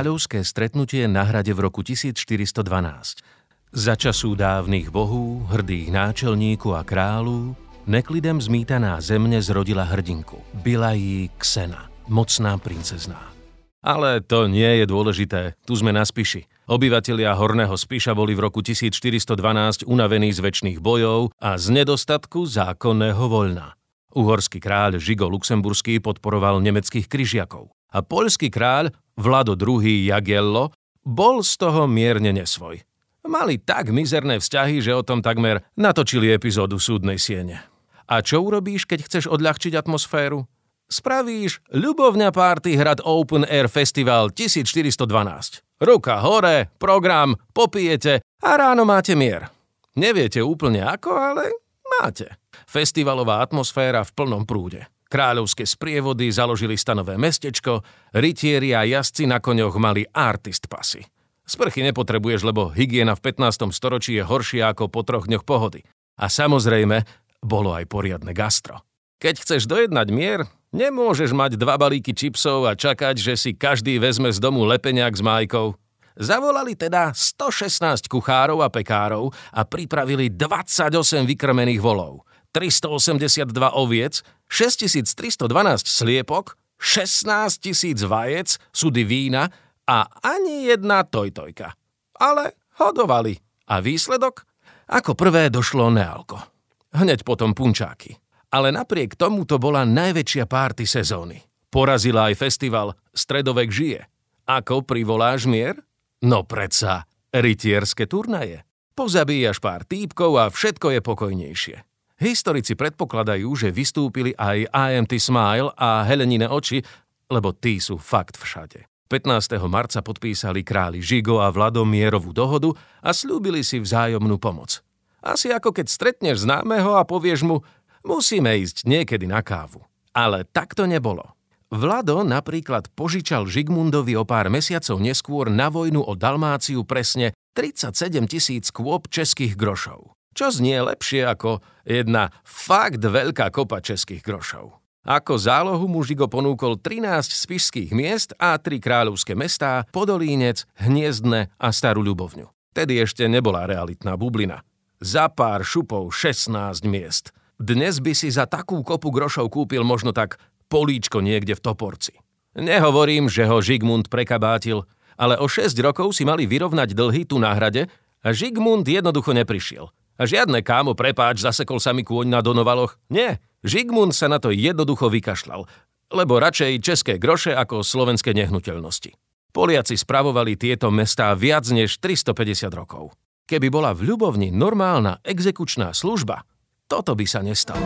kráľovské stretnutie na hrade v roku 1412. Za času dávnych bohů, hrdých náčelníku a králu, neklidem zmítaná země zrodila hrdinku. Byla jí Ksena, mocná princezná. Ale to nie je dôležité, tu sme na Spiši. Obyvatelia Horného Spiša boli v roku 1412 unavení z väčšných bojov a z nedostatku zákonného voľna. Uhorský kráľ Žigo Luxemburský podporoval nemeckých kryžiakov a poľský kráľ Vlado II. Jagiello bol z toho mierne nesvoj. Mali tak mizerné vzťahy, že o tom takmer natočili epizódu súdnej siene. A čo urobíš, keď chceš odľahčiť atmosféru? Spravíš ľubovňa Party Hrad Open Air Festival 1412. Ruka hore, program, popijete a ráno máte mier. Neviete úplne ako, ale máte. Festivalová atmosféra v plnom prúde. Kráľovské sprievody založili stanové mestečko, rytieri a jazdci na koňoch mali artist pasy. Sprchy nepotrebuješ, lebo hygiena v 15. storočí je horšia ako po troch dňoch pohody. A samozrejme, bolo aj poriadne gastro. Keď chceš dojednať mier, nemôžeš mať dva balíky čipsov a čakať, že si každý vezme z domu lepeniak s májkou. Zavolali teda 116 kuchárov a pekárov a pripravili 28 vykrmených volov, 382 oviec, 6312 sliepok, 16 tisíc vajec, sudy vína a ani jedna tojtojka. Ale hodovali. A výsledok? Ako prvé došlo nealko. Hneď potom punčáky ale napriek tomu to bola najväčšia párty sezóny. Porazila aj festival Stredovek žije. Ako privoláš mier? No predsa, rytierské turnaje. Pozabíjaš pár týpkov a všetko je pokojnejšie. Historici predpokladajú, že vystúpili aj IMT Smile a Helenine oči, lebo tí sú fakt všade. 15. marca podpísali králi Žigo a Vladomierovú dohodu a slúbili si vzájomnú pomoc. Asi ako keď stretneš známeho a povieš mu, Musíme ísť niekedy na kávu. Ale tak to nebolo. Vlado napríklad požičal Žigmundovi o pár mesiacov neskôr na vojnu o Dalmáciu presne 37 tisíc kôp českých grošov. Čo znie lepšie ako jedna fakt veľká kopa českých grošov. Ako zálohu mu Žigo ponúkol 13 spišských miest a tri kráľovské mestá, Podolínec, Hniezdne a Starú Ľubovňu. Tedy ešte nebola realitná bublina. Za pár šupov 16 miest – dnes by si za takú kopu grošov kúpil možno tak políčko niekde v Toporci. Nehovorím, že ho Žigmund prekabátil, ale o 6 rokov si mali vyrovnať dlhy tu na hrade a Žigmund jednoducho neprišiel. A žiadne kámo, prepáč, zasekol sa mi kôň na Donovaloch. Nie, Žigmund sa na to jednoducho vykašľal, lebo radšej české groše ako slovenské nehnuteľnosti. Poliaci spravovali tieto mestá viac než 350 rokov. Keby bola v Ľubovni normálna exekučná služba, toto by sa nestalo.